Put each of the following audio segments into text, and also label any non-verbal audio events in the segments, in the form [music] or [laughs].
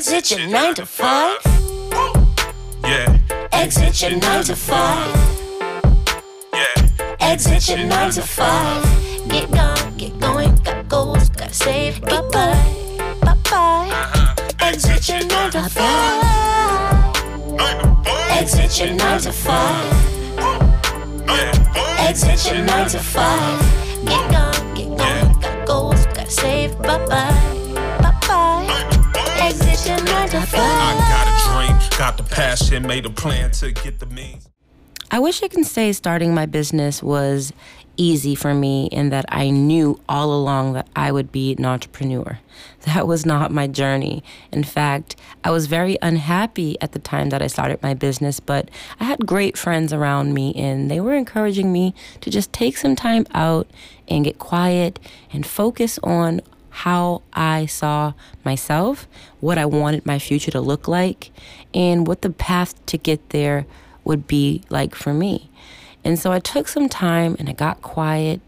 Exit your nine to five. Yeah, Exit your nine to five. yeah. Exit your nine to five. Get gone, get going, got goals, gotta save. Bye bye, bye bye. Exit your nine to five. Exit your nine to five. Exit your nine to five. Get gone, Exit your nine to I got a dream, got the passion, made a plan to get the means. I wish I can say starting my business was easy for me in that I knew all along that I would be an entrepreneur. [laughs] That was not my journey. In fact, I was very unhappy at the time that I started my business, but I had great friends around me and they were encouraging me to just take some time out and get quiet and focus on how I saw myself, what I wanted my future to look like, and what the path to get there would be like for me. And so I took some time and I got quiet.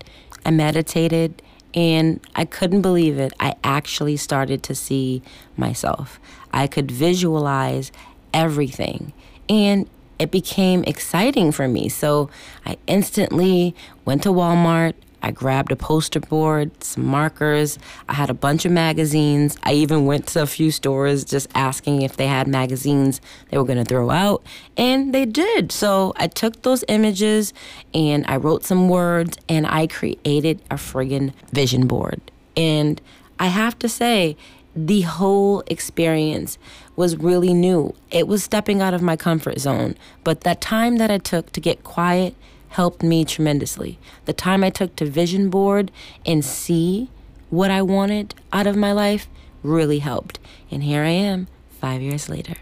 I meditated and I couldn't believe it. I actually started to see myself. I could visualize everything. And it became exciting for me. So I instantly went to Walmart. I grabbed a poster board, some markers. I had a bunch of magazines. I even went to a few stores just asking if they had magazines they were going to throw out, and they did. So I took those images and I wrote some words and I created a friggin' vision board. And I have to say, the whole experience was really new. It was stepping out of my comfort zone, but that time that I took to get quiet helped me tremendously. The time I took to vision board and see what I wanted out of my life really helped. And here I am, five years later.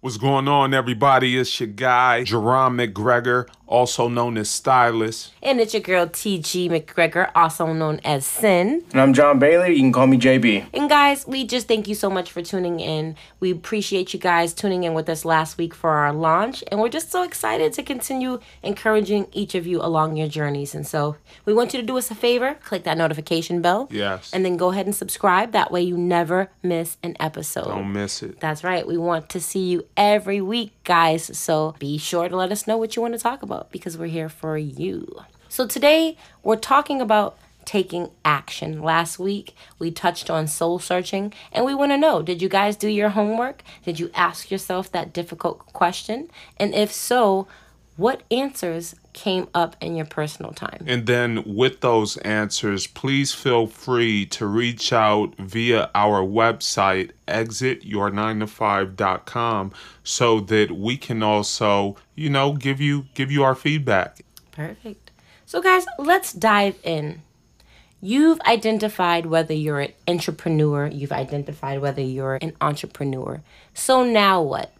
What's going on, everybody? It's your guy, Jerome McGregor, also known as Stylist. And it's your girl TG McGregor, also known as Sin. And I'm John Bailey. You can call me JB. And guys, we just thank you so much for tuning in. We appreciate you guys tuning in with us last week for our launch. And we're just so excited to continue encouraging each of you along your journeys. And so we want you to do us a favor click that notification bell. Yes. And then go ahead and subscribe. That way you never miss an episode. Don't miss it. That's right. We want to see you every week, guys. So be sure to let us know what you want to talk about because we're here for you. So today we're talking about taking action. Last week we touched on soul searching and we want to know did you guys do your homework? Did you ask yourself that difficult question? And if so, what answers came up in your personal time? And then with those answers, please feel free to reach out via our website, exityour9to5.com, so that we can also, you know, give you give you our feedback. Perfect. So, guys, let's dive in. You've identified whether you're an entrepreneur, you've identified whether you're an entrepreneur. So, now what?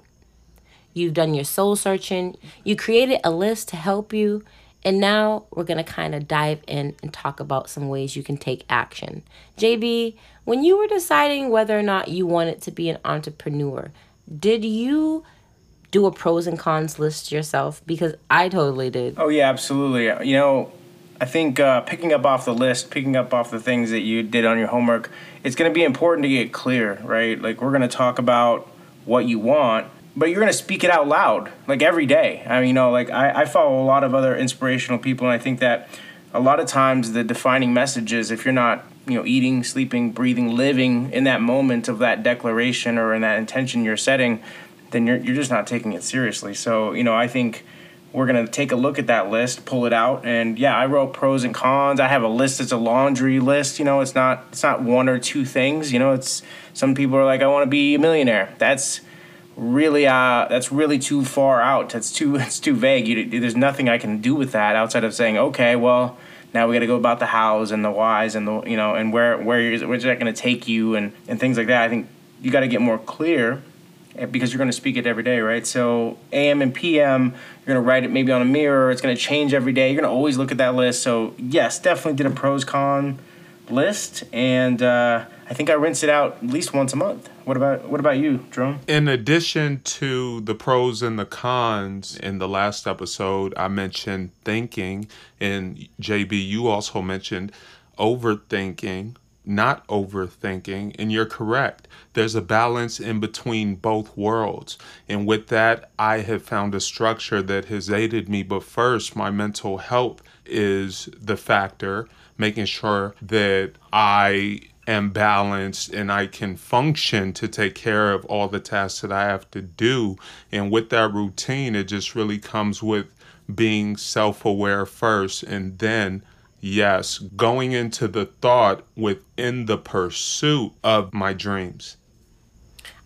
You've done your soul searching, you created a list to help you, and now we're going to kind of dive in and talk about some ways you can take action. JB, when you were deciding whether or not you wanted to be an entrepreneur, did you do a pros and cons list yourself? Because I totally did. Oh yeah, absolutely. You know, I think uh, picking up off the list, picking up off the things that you did on your homework, it's going to be important to get clear, right? Like we're going to talk about what you want, but you're going to speak it out loud, like every day. I mean, you know, like I, I follow a lot of other inspirational people, and I think that a lot of times the defining message is if you're not you know eating sleeping breathing living in that moment of that declaration or in that intention you're setting then you're, you're just not taking it seriously. So you know i think we're going to take a look at that list pull it out and yeah i wrote pros and cons. I have a list. It's a laundry list you know it's not it's not one or two things you know it's some people are like i want to be a millionaire. That's really uh that's really too far out. That's too [laughs] it's too vague. You, there's nothing i can do with that outside of saying okay well now we got to go about the hows and the whys and the you know and where where is where's that going to take you? And and things like that. I think you got to get more clear eh, because you're going to speak it every day right? So am and pm you're going to write it maybe on a mirror. It's going to change every day. You're going to always look at that list. So yes definitely did a pros con list. And uh, i think i rinse it out at least once a month what about what about you Jerome? In addition to the pros and the cons, in the last episode, I mentioned thinking, and JB, you also mentioned overthinking. not overthinking. And you're correct. There's a balance in between both worlds. And with that, I have found a structure that has aided me. But first, my mental health is the factor, making sure that I am balanced and I can function to take care of all the tasks that I have to do. And with that routine, it just really comes with being self aware first and then yes, going into the thought within the pursuit of my dreams.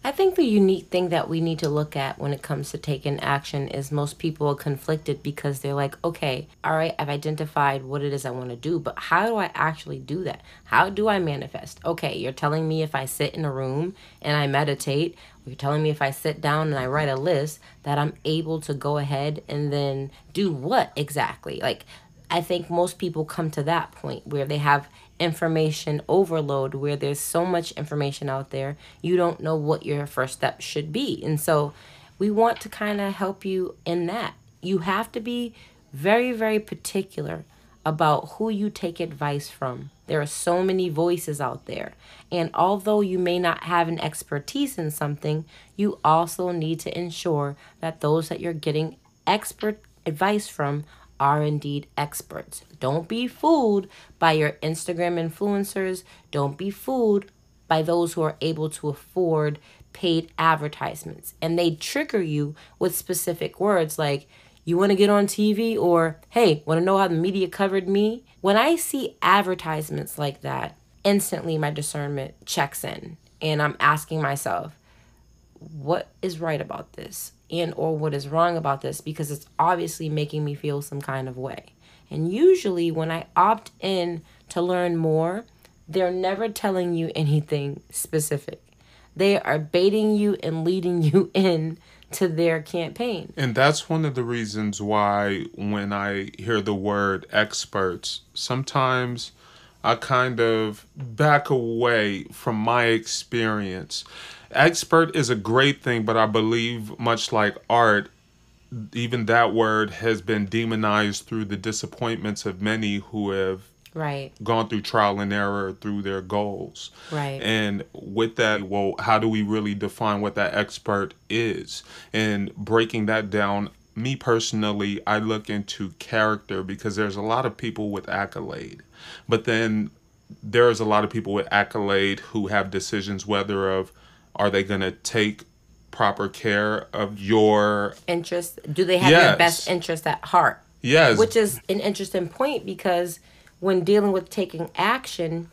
I think the unique thing that we need to look at when it comes to taking action is most people are conflicted because they're like, okay, all right, I've identified what it is I want to do, but how do I actually do that? How do I manifest? Okay, you're telling me if I sit in a room and I meditate, you're telling me if I sit down and I write a list that I'm able to go ahead and then do what exactly? Like, I think most people come to that point where they have information overload, where there's so much information out there, you don't know what your first step should be. And so we want to kind of help you in that. You have to be very, very particular about who you take advice from. There are so many voices out there. And although you may not have an expertise in something, you also need to ensure that those that you're getting expert advice from are indeed experts. Don't be fooled by your Instagram influencers. Don't be fooled by those who are able to afford paid advertisements. And they trigger you with specific words like, you want to get on TV or, hey, want to know how the media covered me? When I see advertisements like that, instantly my discernment checks in. And I'm asking myself, what is right about this? and or what is wrong about this because it's obviously making me feel some kind of way. And usually when I opt in to learn more, they're never telling you anything specific. They are baiting you and leading you [laughs] in to their campaign. And that's one of the reasons why when I hear the word experts, sometimes I kind of back away from my experience expert is a great thing, but I believe, much like art, even that word has been demonized through the disappointments of many who have right. gone through trial and error through their goals. Right. And with that well how do we really define what that expert is? And breaking that down me personally i look into character because there's a lot of people with accolade. But then there's a lot of people with accolade who have decisions whether of are they going to take proper care of your interest? Do they have yes. your best interest at heart? Yes. Which is an interesting point because when dealing with taking action,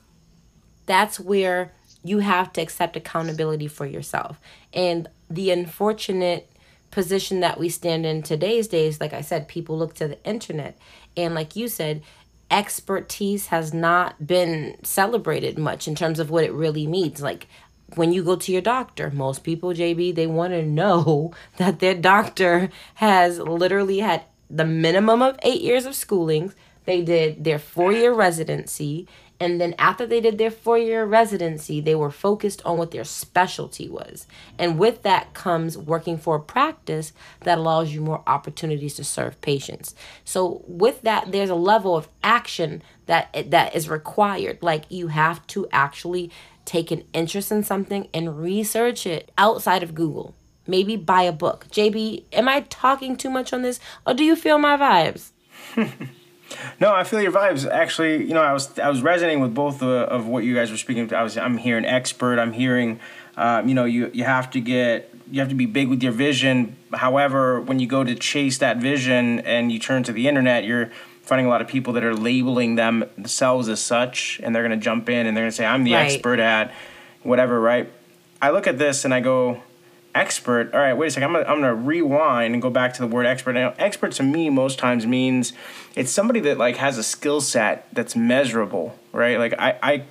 that's where you have to accept accountability for yourself. And the unfortunate position that we stand in today's days, like I said, people look to the internet. And like you said, expertise has not been celebrated much in terms of what it really means. Like when you go to your doctor, most people, JB, they want to know [laughs] that their doctor has literally had the minimum of eight years of schooling. They did their four year residency. And then after they did their four year residency, they were focused on what their specialty was. And with that comes working for a practice that allows you more opportunities to serve patients. So with that, there's a level of action that that is required. Like you have to actually take an interest in something and research it outside of Google. Maybe buy a book. JB, am I talking too much on this or do you feel my vibes? [laughs] no, I feel your vibes. Actually, you know, I was I was resonating with both of, of what you guys were speaking. I was I'm hearing expert. I'm hearing, um, you know, you you have to get you have to be big with your vision. However, when you go to chase that vision and you turn to the internet, you're finding a lot of people that are labeling themselves as such, and they're going to jump in and they're going to say, "I'm the right. expert at whatever." Right? I look at this and I go, "Expert? All right, wait a second. I'm gonna, I'm gonna rewind and go back to the word expert." Now, expert to me most times means it's somebody that like has a skill set that's measurable, right? Like I I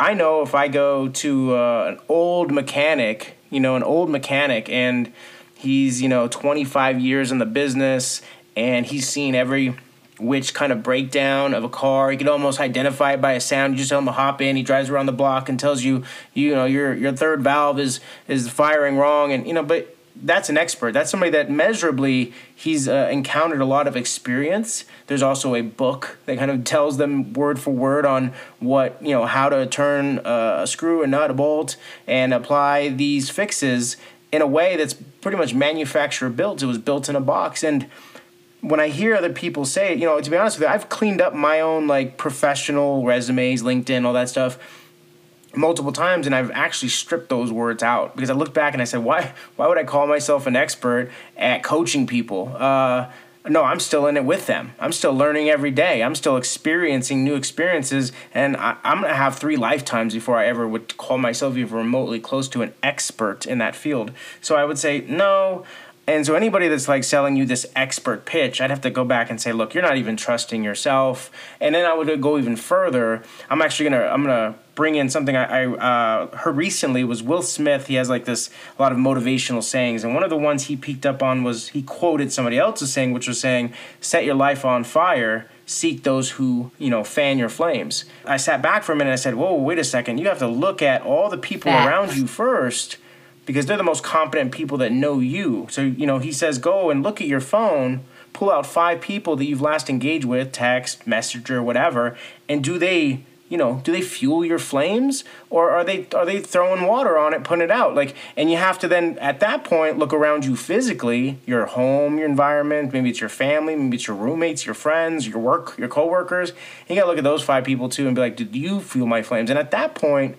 I know if I go to uh, an old mechanic, you know, an old mechanic, and he's you know 25 years in the business, and he's seen every which kind of breakdown of a car. You can almost identify it by a sound. You just tell him to hop in. He drives around the block and tells you, you know, your your third valve is is firing wrong, and you know, but that's an expert. That's somebody that measurably he's uh, encountered a lot of experience. There's also a book that kind of tells them word for word on what you know how to turn uh, a screw, a nut, a bolt, and apply these fixes in a way that's pretty much manufacturer built. It was built in a box and when I hear other people say it, you know, to be honest with you, I've cleaned up my own like professional resumes, LinkedIn, all that stuff multiple times and I've actually stripped those words out because I look back and I said, why why would I call myself an expert at coaching people? Uh, no, I'm still in it with them. I'm still learning every day. I'm still experiencing new experiences, and I, am gonna have three lifetimes before I ever would call myself even remotely close to an expert in that field. So I would say no. And so anybody that's like selling you this expert pitch, I'd have to go back and say, look, you're not even trusting yourself. And then I would go even further. I'm actually gonna I'm gonna bring in something I, I uh, heard recently was Will Smith. He has like this a lot of motivational sayings, and one of the ones he peeked up on was he quoted somebody else's saying, which was saying, "Set your life on fire." Seek those who, you know, fan your flames. I sat back for a minute and I said, Whoa, wait a second. You have to look at all the people Facts. around you first because they're the most competent people that know you. So, you know, he says, go and look at your phone, pull out five people that you've last engaged with, text, messenger, whatever, and do they, you know, do they fuel your flames or are they are they throwing water on it, putting it out? Like and you have to then at that point look around you physically, your home, your environment, maybe it's your family, maybe it's your roommates, your friends, your work, your coworkers. And you gotta look at those five people too and be like, did you fuel my flames? And at that point,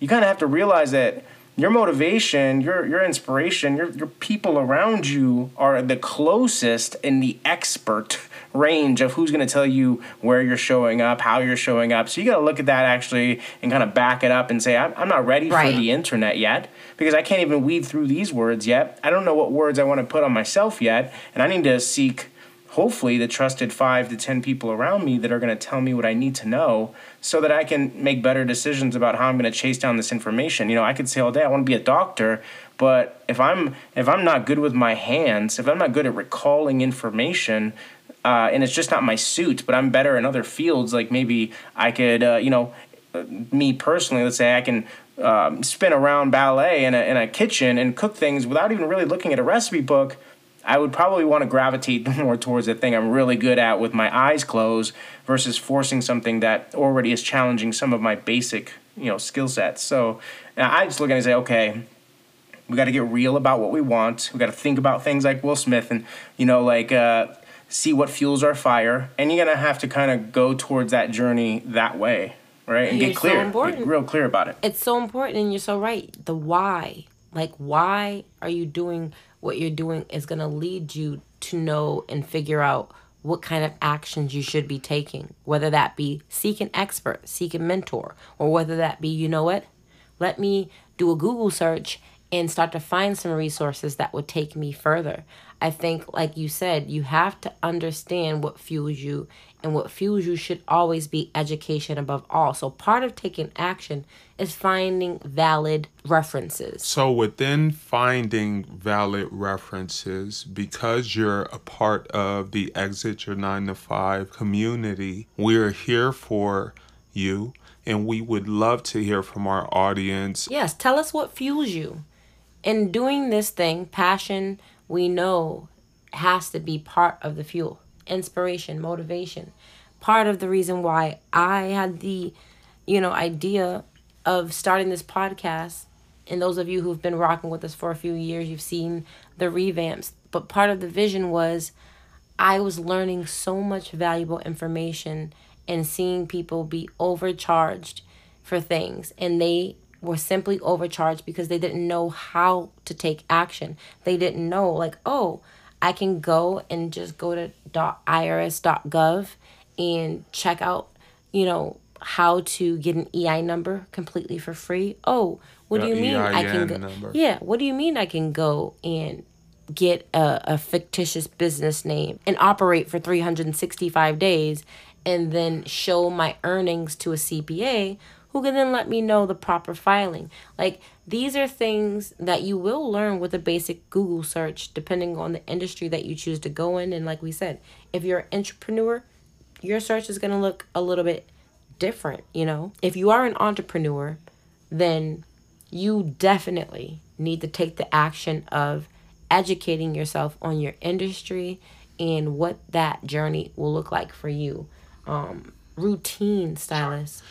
you kind of have to realize that your motivation, your your inspiration, your your people around you are the closest in the expert range of who's going to tell you where you're showing up, how you're showing up. So you got to look at that actually and kind of back it up and say, I'm, I'm not ready right. for the internet yet because I can't even weed through these words yet. I don't know what words I want to put on myself yet, and I need to seek hopefully the trusted five to ten people around me that are going to tell me what I need to know so that I can make better decisions about how I'm going to chase down this information. You know, I could say all day I want to be a doctor, but if I'm if I'm not good with my hands, if I'm not good at recalling information, uh, and it's just not my suit, but I'm better in other fields, like maybe I could, uh, you know, me personally, let's say I can um, spin around ballet in a, in a kitchen and cook things without even really looking at a recipe book I would probably want to gravitate [laughs] more towards the thing I'm really good at with my eyes closed versus forcing something that already is challenging some of my basic, you know, skill sets. So I just look at it and say, okay, we got to get real about what we want. We got to think about things like Will Smith and, you know, like uh, see what fuels our fire. And you're going to have to kind of go towards that journey that way, right? And you're get clear, so get real clear about it. It's so important, and you're so right. The why. Like, why are you doing what you're doing is going to lead you to know and figure out what kind of actions you should be taking, whether that be seek an expert, seek a mentor, or whether that be, you know what, let me do a Google search and start to find some resources that would take me further. I think, like you said, you have to understand what fuels you, and what fuels you should always be education above all. So, part of taking action is finding valid references. So, within finding valid references, because you're a part of the Exit Your 9 to 5 community, we're here for you and we would love to hear from our audience. Yes, tell us what fuels you. In doing this thing, passion, we know has to be part of the fuel inspiration motivation part of the reason why i had the you know idea of starting this podcast and those of you who've been rocking with us for a few years you've seen the revamps but part of the vision was i was learning so much valuable information and seeing people be overcharged for things and they were simply overcharged because they didn't know how to take action. They didn't know, like, oh, I can go and just go to irs.gov and check out, you know, how to get an EI number completely for free. Oh, what do you mean EIN I can go? Number. Yeah, what do you mean I can go and get a, a fictitious business name and operate for 365 days and then show my earnings to a CPA who can then let me know the proper filing. Like these are things that you will learn with a basic Google search depending on the industry that you choose to go in and like we said, if you're an entrepreneur, your search is going to look a little bit different, you know. If you are an entrepreneur, then you definitely need to take the action of educating yourself on your industry and what that journey will look like for you. Um, routine, stylist.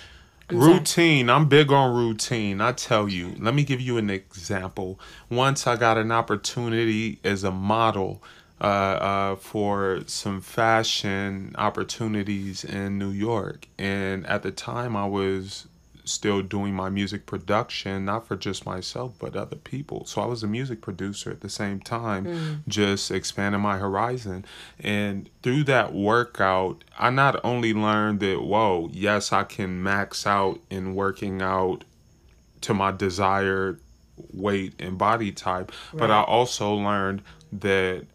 I'm routine. I'm big on routine. I tell you. Let me give you an example. Once I got an opportunity as a model uh, uh, for some fashion opportunities in New York, and at the time I was still doing my music production, not for just myself, but other people. So I was a music producer at the same time, mm. just expanding my horizon. And through that workout, I not only learned that, whoa, yes, I can max out in working out to my desired weight and body type, but I also learned that,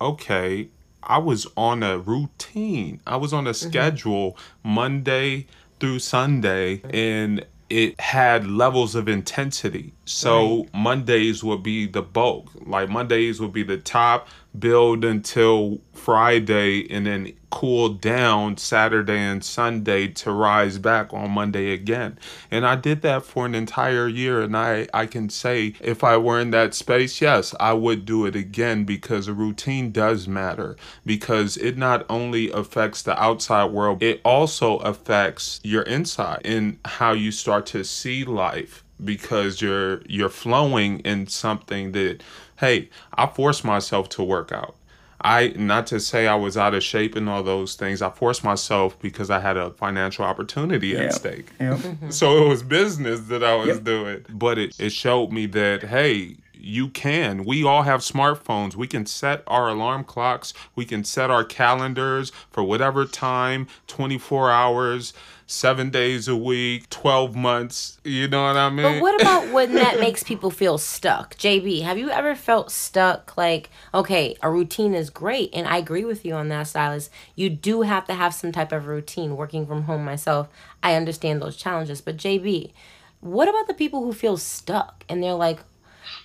okay, I was on a routine. I was on a mm-hmm. schedule Monday through Sunday and it had levels of intensity. So Mondays would be the bulk. Like Mondays would be the top, build until Friday and then cool down Saturday and Sunday to rise back on Monday again. And I did that for an entire year and I I can say if I were in that space, yes, I would do it again because a routine does matter because it not only affects the outside world, it also affects your inside and how you start to see life because you're you're flowing in something that hey i forced myself to work out i not to say i was out of shape and all those things i forced myself because i had a financial opportunity Yeah. at stake Yep. [laughs] so it was business that i was Yep. doing but it, it showed me that hey you can we all have smartphones we can set our alarm clocks we can set our calendars for whatever time 24 hours seven days a week 12 months you know what i mean But what about when [laughs] that makes people feel stuck? JB, have you ever felt stuck? Like, okay, a routine is great, and I agree with you on that, stylist. You do have to have some type of routine. Working from home myself, I understand those challenges. But JB, what about the people who feel stuck and they're like,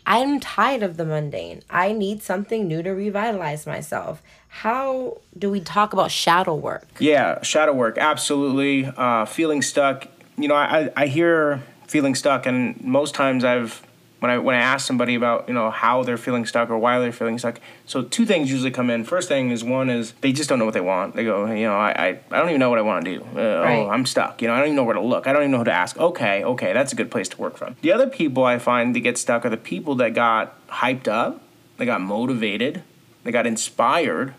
I'm tired of the mundane. I need something new to revitalize myself. How do we talk about shadow work? Yeah, shadow work, absolutely. Uh, feeling stuck. You know, I, I hear feeling stuck, and most times I've when I when I ask somebody about you know how they're feeling stuck or why they're feeling stuck. So two things usually come in. First thing is one is they just don't know what they want. They go, you know, I I, I don't even know what I want to do. Uh, Right. Oh, I'm stuck. You know, I don't even know where to look. I don't even know who to ask. Okay, okay, that's a good place to work from. The other people I find that get stuck are the people that got hyped up, they got motivated, they got inspired,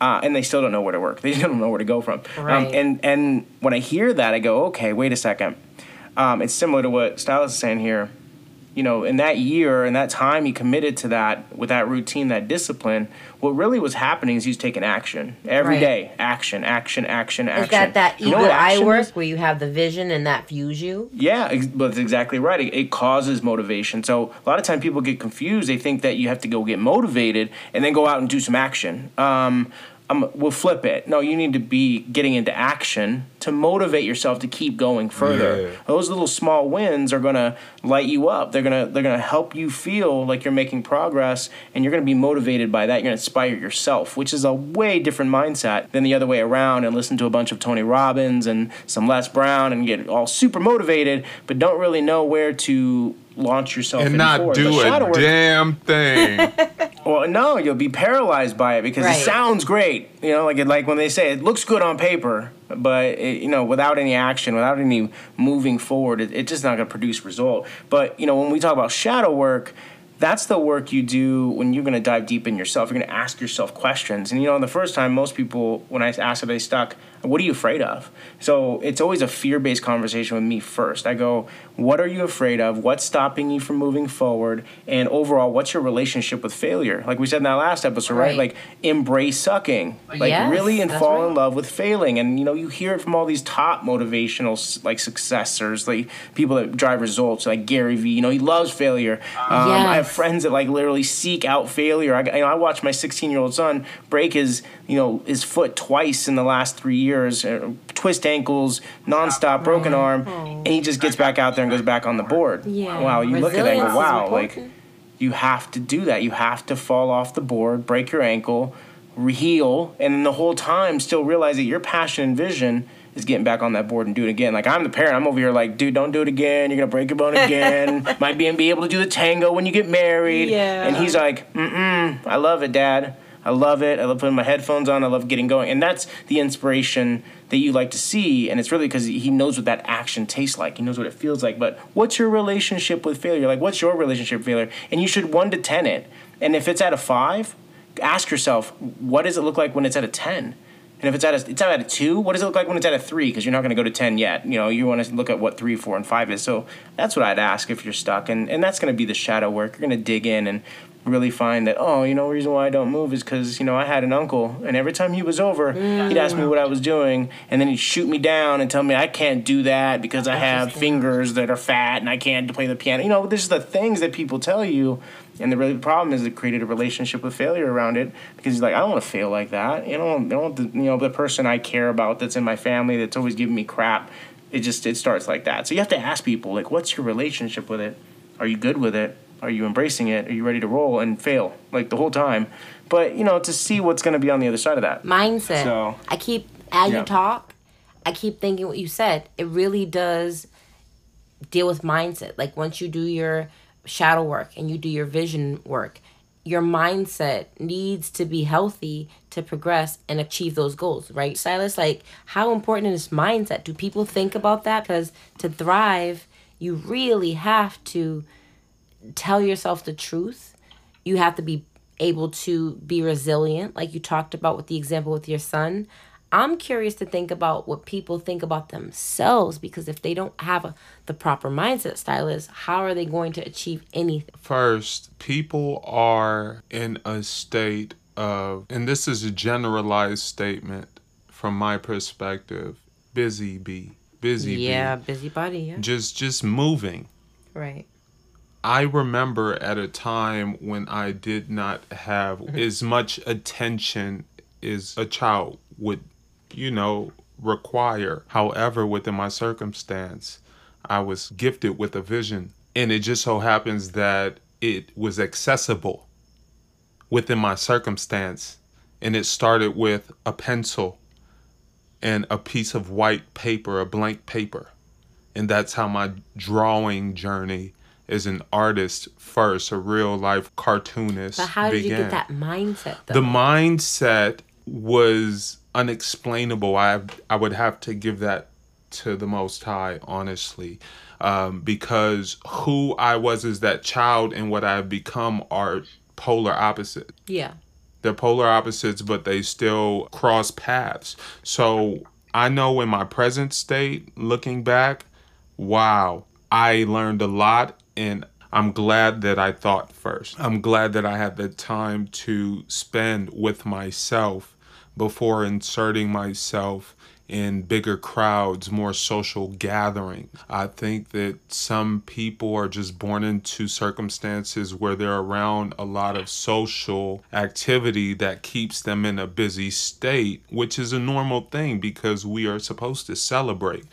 uh, and they still don't know where to work. [laughs] They don't know where to go from. Right. Um, and and when I hear that, I go, okay, wait a second. Um, it's similar to what Stylist is saying here. You know, in that year and that time he committed to that with that routine, that discipline. What really was happening is he's taking action every Right. day. Action, action, action, action. Is that that You know eye work is? where you have the vision and that fuse you? Yeah, ex- but that's exactly right. It, it causes motivation. So a lot of time people get confused. They think that you have to go get motivated and then go out and do some action. Um, um, we'll flip it. No, you need to be getting into action to motivate yourself to keep going further. Yeah. Those little small wins are gonna light you up. They're gonna they're gonna help you feel like you're making progress, and you're gonna be motivated by that. You're gonna inspire yourself, which is a way different mindset than the other way around. And listen to a bunch of Tony Robbins and some Les Brown and get all super motivated, but don't really know where to launch yourself and not forward. do But shadow a work- damn thing [laughs] well, no, you'll be paralyzed by it because Right. it sounds great. You know, like it, like when they say it looks good on paper, but it, you know, without any action, without any moving forward, it, it's just not going to produce result. But you know, when we talk about shadow work. That's the work you do when you're going to dive deep in yourself. You're going to ask yourself questions. And you know, the first time, most people, when I ask if they stuck, what are you afraid of? So it's always a fear based conversation with me first. I go, what are you afraid of? What's stopping you from moving forward? And overall, what's your relationship with failure? Like we said in that last episode, right? Right. Like embrace sucking. Like Yes, really and fall in love with failing. And you know, you hear it from all these top motivational like successors, like people that drive results, like Gary Vee. You know, he loves failure. Um, Yes. Friends that like literally seek out failure. I, you know, I watched my 16 year old son break his, you know, his foot twice in the last three years, uh, twist ankles, nonstop, broken arm, and he just gets back out there and goes back on the board. Yeah. Wow, you look at that and go, wow, like you have to do that. You have to fall off the board, break your ankle, heal, and then the whole time still realize that your passion and vision is getting back on that board and do it again. Like I'm the parent, I'm over here like, dude, don't do it again. You're gonna break your bone again. [laughs] Might be be able to do the tango when you get married. Yeah. And he's like, mm mm, I love it, Dad. I love it. I love putting my headphones on. I love getting going. And that's the inspiration that you like to see. And it's really because he knows what that action tastes like. He knows what it feels like. But what's your relationship with failure? Like, what's your relationship with failure? And you should one to 10 it. And if it's at a five, ask yourself, what does it look like when it's at a 10? And if it's at a, it's at a two, what does it look like when it's at a three? Because you're not going to go to ten yet. You know, you want to look at what three, four, and five is. So that's what I'd ask if you're stuck, and and that's going to be the shadow work. You're going to dig in and really find that oh you know the reason why I don't move is because you know I had an uncle and every time he was over he'd ask me mm. what I was doing and then he'd shoot me down and tell me I can't do that because I have fingers that are fat and I can't play the piano you know this is the things that people tell you and the really problem is it created a relationship with failure around it because he's like I don't want to fail like that you know I don't want the, you know the person I care about that's in my family that's always giving me crap it just it starts like that so you have to ask people like what's your relationship with it are you good with it are you embracing it? Are you ready to roll and fail like the whole time? But you know, to see what's going to be on the other side of that. mindset. So- I keep as Yeah. you talk, I keep thinking what you said. It really does deal with mindset. Like once you do your shadow work and you do your vision work, your mindset needs to be healthy to progress and achieve those goals, right? Silas, like how important is mindset? Do people think about that? Because to thrive, you really have to tell yourself the truth. You have to be able to be resilient, like you talked about with the example with your son. I'm curious to think about what people think about themselves because if they don't have a, the proper mindset, stylist, how are they going to achieve anything? First, people are in a state of, and this is a generalized statement from my perspective, busy bee, busy Yeah, bee, busybody. Yeah, just just moving. right. I remember at a time when I did not have [laughs] as much attention as a child would, you know, require. However, within my circumstance, I was gifted with a vision. And it just so happens that it was accessible within my circumstance. And it started with a pencil and a piece of white paper, a blank paper. And that's how my drawing journey as an artist first, a real life cartoonist. But how did you get that mindset though? The mindset was unexplainable. I I would have to give that to the Most High, honestly, um, because who I was as that child and what I've become are polar opposites. yeah. They're polar opposites, but they still cross paths. So I know in my present state, looking back, wow, I learned a lot and I'm glad that I thought first. I'm glad that I had the time to spend with myself before inserting myself in bigger crowds, more social gathering. I think that some people are just born into circumstances where they're around a lot of social activity that keeps them in a busy state, which is a normal thing because we are supposed to celebrate.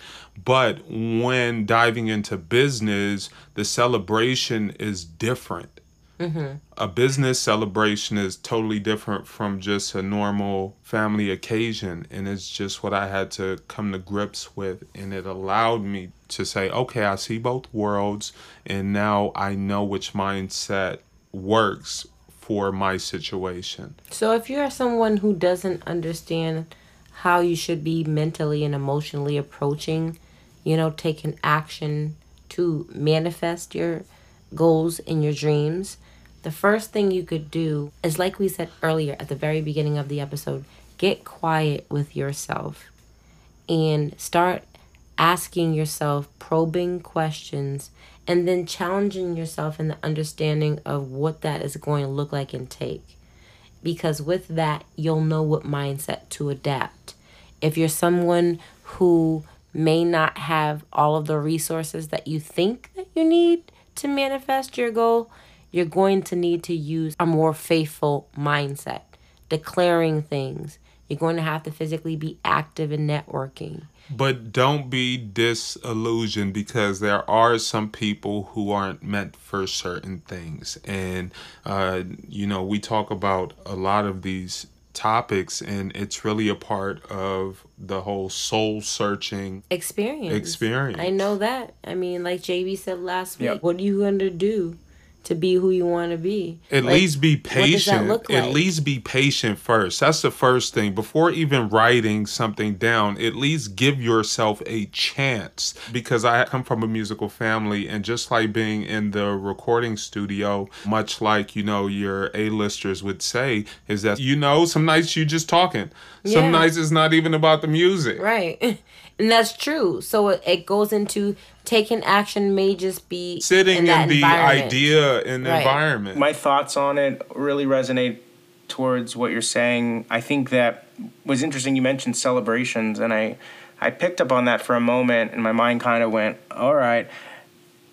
But when diving into business, the celebration is different Mm-hmm. a business celebration is totally different from just a normal family occasion and it's just what i had to come to grips with and it allowed me to say okay i see both worlds and now i know which mindset works for my situation. So if you're someone who doesn't understand how you should be mentally and emotionally approaching, you know, taking action to manifest your goals and your dreams, the first thing you could do is like we said earlier at the very beginning of the episode, get quiet with yourself and start asking yourself probing questions and then challenging yourself in the understanding of what that is going to look like and take. Because with that you'll know what mindset to adapt. If you're someone who may not have all of the resources that you think that you need to manifest your goal you're going to need to use a more faithful mindset declaring things you're going to have to physically be active in networking But don't be disillusioned because there are some people who aren't meant for certain things. And, uh, you know, we talk about a lot of these topics and it's really a part of the whole soul searching experience. Experience. I know that. I mean, like JB said last week, Yep. what are you going to do to be who you want to be? At Like, least be what does that patient. look At least be patient first. That's the first thing. Before even writing something down, at least give yourself a chance. Because I come from a musical family, and just like being in the recording studio, much like, you know, your A-listers would say, is that, you know, some nights you just talking. Some Yeah. nights it's not even about the music. Right. [laughs] And that's true. So it, it goes into taking action may just be Sitting in, that the idea and the Right. environment. my thoughts on it really resonate towards what you're saying. I think that was interesting. You mentioned celebrations, and I, I picked up on that for a moment, and my mind kind of went, "All right."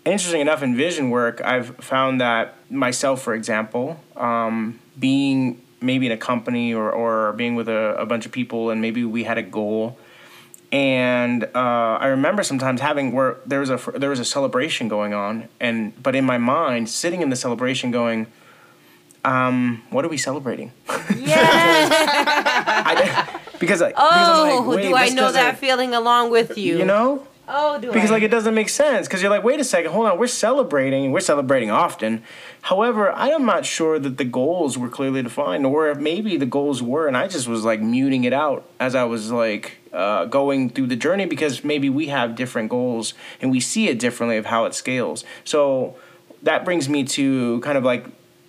Interesting enough, in vision work, I've found that myself, for example, um, being maybe in a company or, or being with a, a bunch of people, and maybe we had a goal, and uh, I remember sometimes having where there was a there was a celebration going on, and but in my mind, sitting in the celebration, going, um, "What are we celebrating?" Yeah. [laughs] Because I, Oh, I'm like, do I know that feeling along with you? You know, Oh, do because I? like it doesn't make sense. Because you're like, wait a second, hold on, we're celebrating, we're celebrating often. However, I am not sure that the goals were clearly defined, or maybe the goals were, and I just was like muting it out as I was like uh, going through the journey because maybe we have different goals and we see it differently of how it scales. So that brings me to kind of like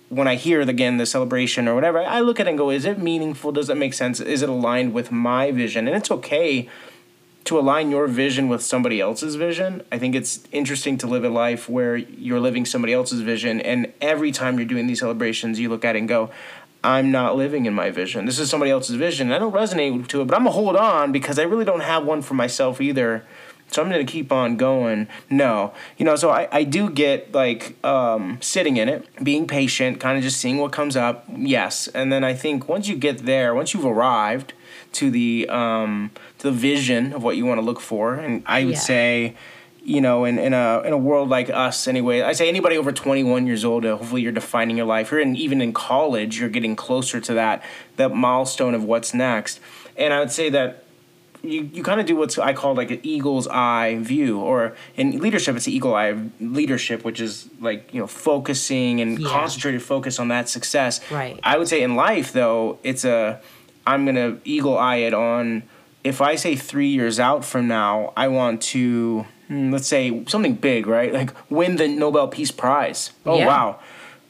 when I hear again the celebration or whatever, I look at it and go, is it meaningful? Does it make sense? Is it aligned with my vision? And it's okay to align your vision with somebody else's vision. I think it's interesting to live a life where you're living somebody else's vision, and every time you're doing these celebrations, you look at it and go, I'm not living in my vision. This is somebody else's vision. I don't resonate to it, but I'm gonna hold on because I really don't have one for myself either. So I'm gonna keep on going. No, you know. So I, I do get like um, sitting in it, being patient, kind of just seeing what comes up. Yes, and then I think once you get there, once you've arrived to the um, to the vision of what you want to look for, and I would Yeah. say, you know, in, in a in a world like us anyway, I say anybody over 21 years old, uh, hopefully you're defining your life. You're in even in college, you're getting closer to that that milestone of what's next. And I would say that you, you kind of do what's I call like an eagle's eye view, or in leadership, it's the eagle eye leadership, which is like you know focusing and Yeah. concentrated focus on that success. Right. I would say in life though, it's a I'm gonna eagle eye it on. If I say three years out from now, I want to Hmm, let's say something big, right? Like win the Nobel Peace Prize. Oh Yeah. wow,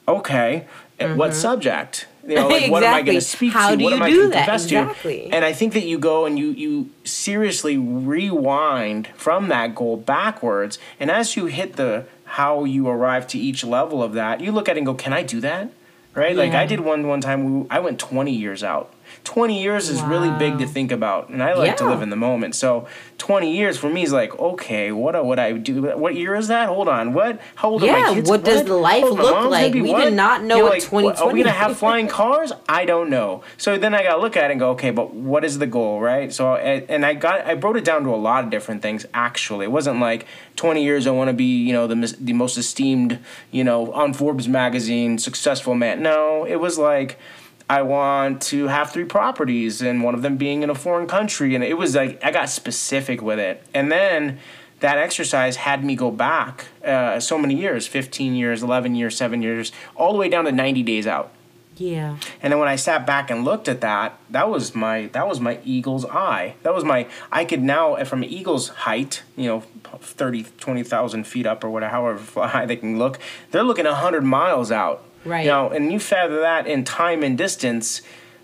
okay. And What mm-hmm. subject? You know, like [laughs] what am I going Exactly. to speak How to? do what you am I do going to that? confess Exactly. to? And I think that you go and you you seriously rewind from that goal backwards, and as you hit the how you arrive to each level of that, you look at it and go, "Can I do that?" Right? Like I did one one time. I went twenty years out. 20 years is really big to think about and i like to live in the moment. So 20 years for me is like okay what would i do what year is that? Hold on what how old are Yeah, my kids? what does life look like? We what? did not know what like, what, are we gonna have flying [laughs] cars? I don't know. So then i gotta look at it and go okay but what is the goal right? So and i got i wrote it down to a lot of different things actually. It wasn't like 20 years i want to be you know the, the most esteemed you know on forbes magazine successful man. No it was like I want to have three properties and one of them being in a foreign country. And it was like, I got specific with it. And then that exercise had me go back uh, so many years 15 years, 11 years, seven years, all the way down to 90 days out. Yeah. And then when I sat back and looked at that, that was my that was my eagle's eye. That was my I could now from eagle's height, you know, 30 20,000 feet up or whatever however [laughs] high they can look, they're looking 100 miles out. Right. You know, and you feather that in time and distance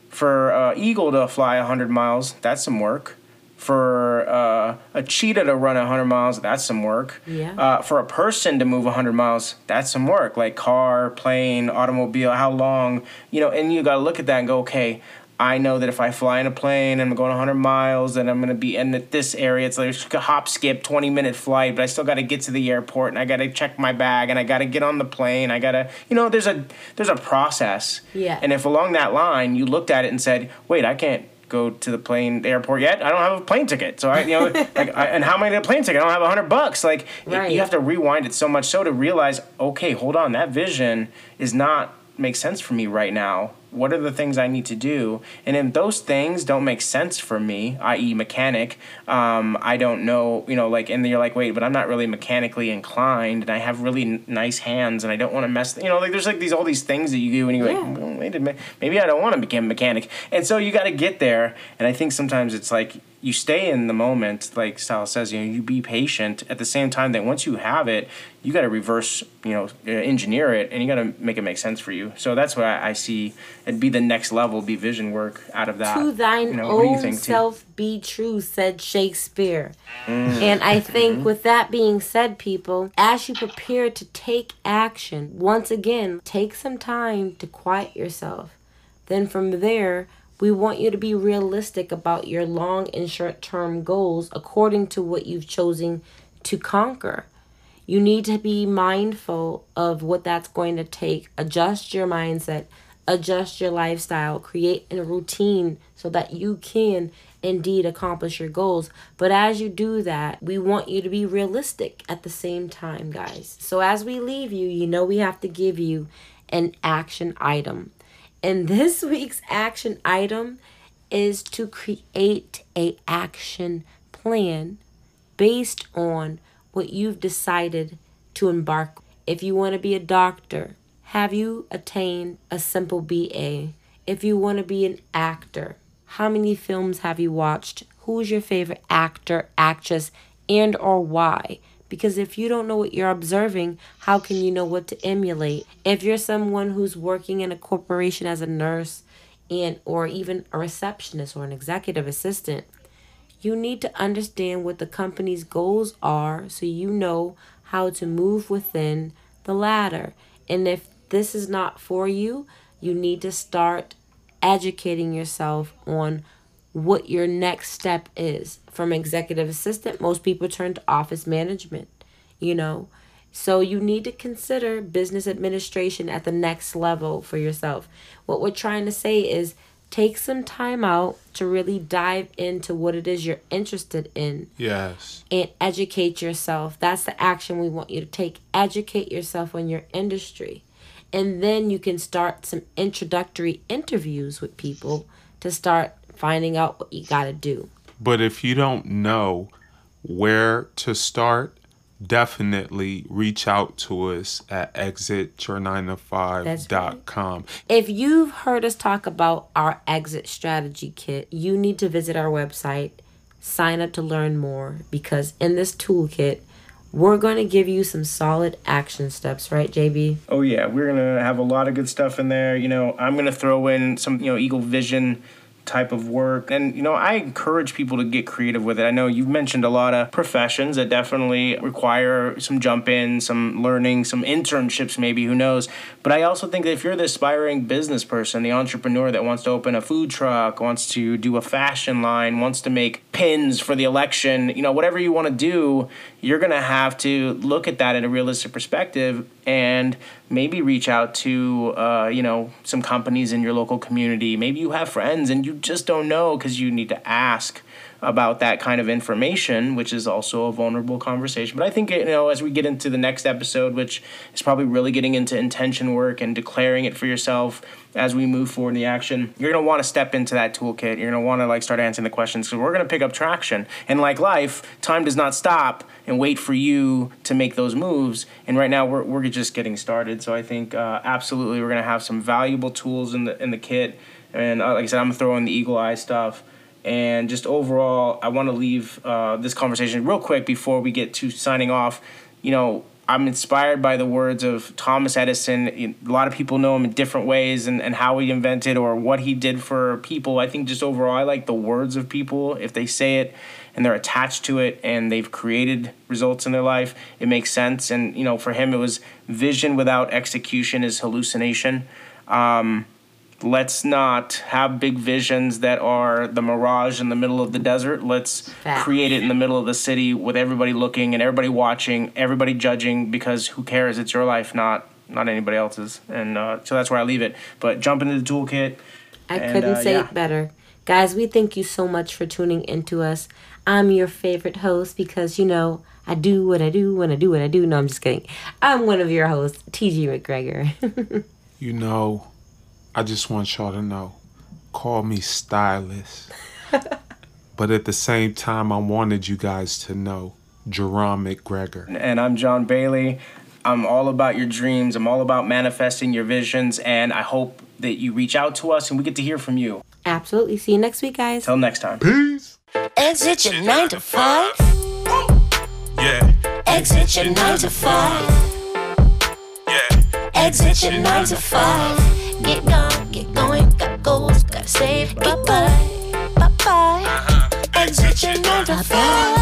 for uh, eagle to fly 100 miles, that's some work. For uh, a cheetah to run 100 miles, that's some work. Yeah. Uh, for a person to move 100 miles, that's some work. Like car, plane, automobile, how long, you know, and you got to look at that and go, okay, I know that if I fly in a plane and I'm going 100 miles and I'm going to be in this area, it's like a hop, skip, 20 minute flight, but I still got to get to the airport and I got to check my bag and I got to get on the plane. I got to, you know, there's a there's a process. Yeah. And if along that line you looked at it and said, wait, I can't go to the plane the airport yet. I don't have a plane ticket. So I, you know, [laughs] like, I, and how am I going to plane ticket? I don't have a hundred bucks. Like Right. you have to rewind it so much so to realize, okay, hold on, that vision is not make sense for me right now. What are the things I need to do? And if those things don't make sense for me, i.e., mechanic, um, I don't know, you know, like, and you're like, wait, but I'm not really mechanically inclined, and I have really n- nice hands, and I don't want to mess, you know, like, there's like these all these things that you do, and you're Yeah. like, well, wait a minute, maybe I don't want to become a mechanic, and so you got to get there, and I think sometimes it's like you stay in the moment, like Sal says, you know, you be patient. At the same time, that once you have it, you got to reverse, you know, uh, engineer it, and you got to make it make sense for you. So that's what I, I see. It'd be the next level, be vision work out of that. to thine You know, what do you own think, self be true, said Shakespeare. Mm. And I Mm-hmm. think with that being said, people, as you prepare to take action, once again, take some time to quiet yourself. Then from there, we want you to be realistic about your long and short term goals according to what you've chosen to conquer. You need to be mindful of what that's going to take. Adjust your mindset, adjust your lifestyle, create a routine so that you can indeed accomplish your goals. But as you do that, we want you to be realistic at the same time, guys. So as we leave you, you know we have to give you an action item. And this week's action item is to create a action plan based on what you've decided to embark. If you want to be a doctor, have you attained a simple BA? If you want to be an actor, how many films have you watched? Who's your favorite actor, actress, and or why? Because if you don't know what you're observing, how can you know what to emulate? If you're someone who's working in a corporation as a nurse and or even a receptionist or an executive assistant, you need to understand what the company's goals are so you know how to move within the ladder. And if this is not for you, you need to start educating yourself on what your next step is. From executive assistant, most people turn to office management, you know. So you need to consider business administration at the next level for yourself. What we're trying to say is take some time out to really dive into what it is you're interested in Yes. and educate yourself. That's the action we want you to take. Educate yourself on your industry. And then you can start some introductory interviews with people to start finding out what you got to do. But if you don't know where to start, definitely reach out to us at exityour9to5.com. If you've heard us talk about our exit strategy kit, you need to visit our website, sign up to learn more, because in this toolkit, we're going to give you some solid action steps, right, JB? Oh yeah, we're gonna have a lot of good stuff in there. You know, I'm gonna throw in some you know Eagle Vision type of work, and you know, I encourage people to get creative with it. I know you've mentioned a lot of professions that definitely require some jump in, some learning, some internships, maybe who knows. But I also think that if you're the aspiring business person, the entrepreneur that wants to open a food truck, wants to do a fashion line, wants to make pins for the election, you know, whatever you want to do, you're going to have to look at that in a realistic perspective and maybe reach out to uh, you know some companies in your local community. Maybe you have friends and you just don't know because you need to ask about that kind of information which is also a vulnerable conversation. But i think you know as we get into the next episode which is probably really getting into intention work and declaring it for yourself as we move forward in the action you're going to want to step into that toolkit. You're going to want to like start answering the questions because we're going to pick up traction. And like life time does not stop and wait for you to make those moves. And right now we're, we're just getting started. So i think uh, absolutely we're going to have some valuable tools in the in the kit. And uh, like i said i'm throwing the eagle eye stuff and just overall i want to leave uh, this conversation real quick before we get to signing off. You know i'm inspired by the words of thomas edison. A lot of people know him in different ways and, and how he invented or what he did for people. I think just overall i like the words of people. If they say it and they're attached to it and they've created results in their life it makes sense. And you know for him it was vision without execution is hallucination. Um, let's not have big visions that are the mirage in the middle of the desert let's Fact. create it in the middle of the city with everybody looking and everybody watching everybody judging because who cares it's your life not not anybody else's and uh, so that's where i leave it but jump into the toolkit I And, couldn't uh, say yeah. it better. Guys, we thank you so much for tuning into us. I'm your favorite host because, you know, I do what I do when I do what I do. No, I'm just kidding. I'm one of your hosts, TG McGregor. [laughs] You know, I just want y'all to know call me stylist. [laughs] but at the same time, I wanted you guys to know Jerome McGregor. And I'm John Bailey. I'm all about your dreams. I'm all about manifesting your visions. And I hope that you reach out to us and we get to hear from you. Absolutely. See you next week, guys. Till next time. Peace. Exit your nine to five. Yeah. Exit your nine to five. Yeah. Exit your nine to five. Get gone, get going, got goals, gotta save. Bye bye, bye bye. Uh-huh. Exit your nine to five.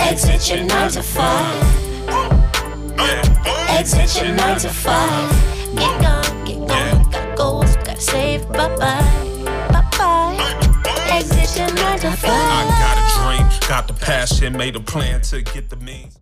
Exit your nine to five. Exit your nine to five. Get gone, get going, got goals, gotta save. Bye bye, bye bye. Exit your nine to five. I got a dream, got the passion, made a plan to get the means.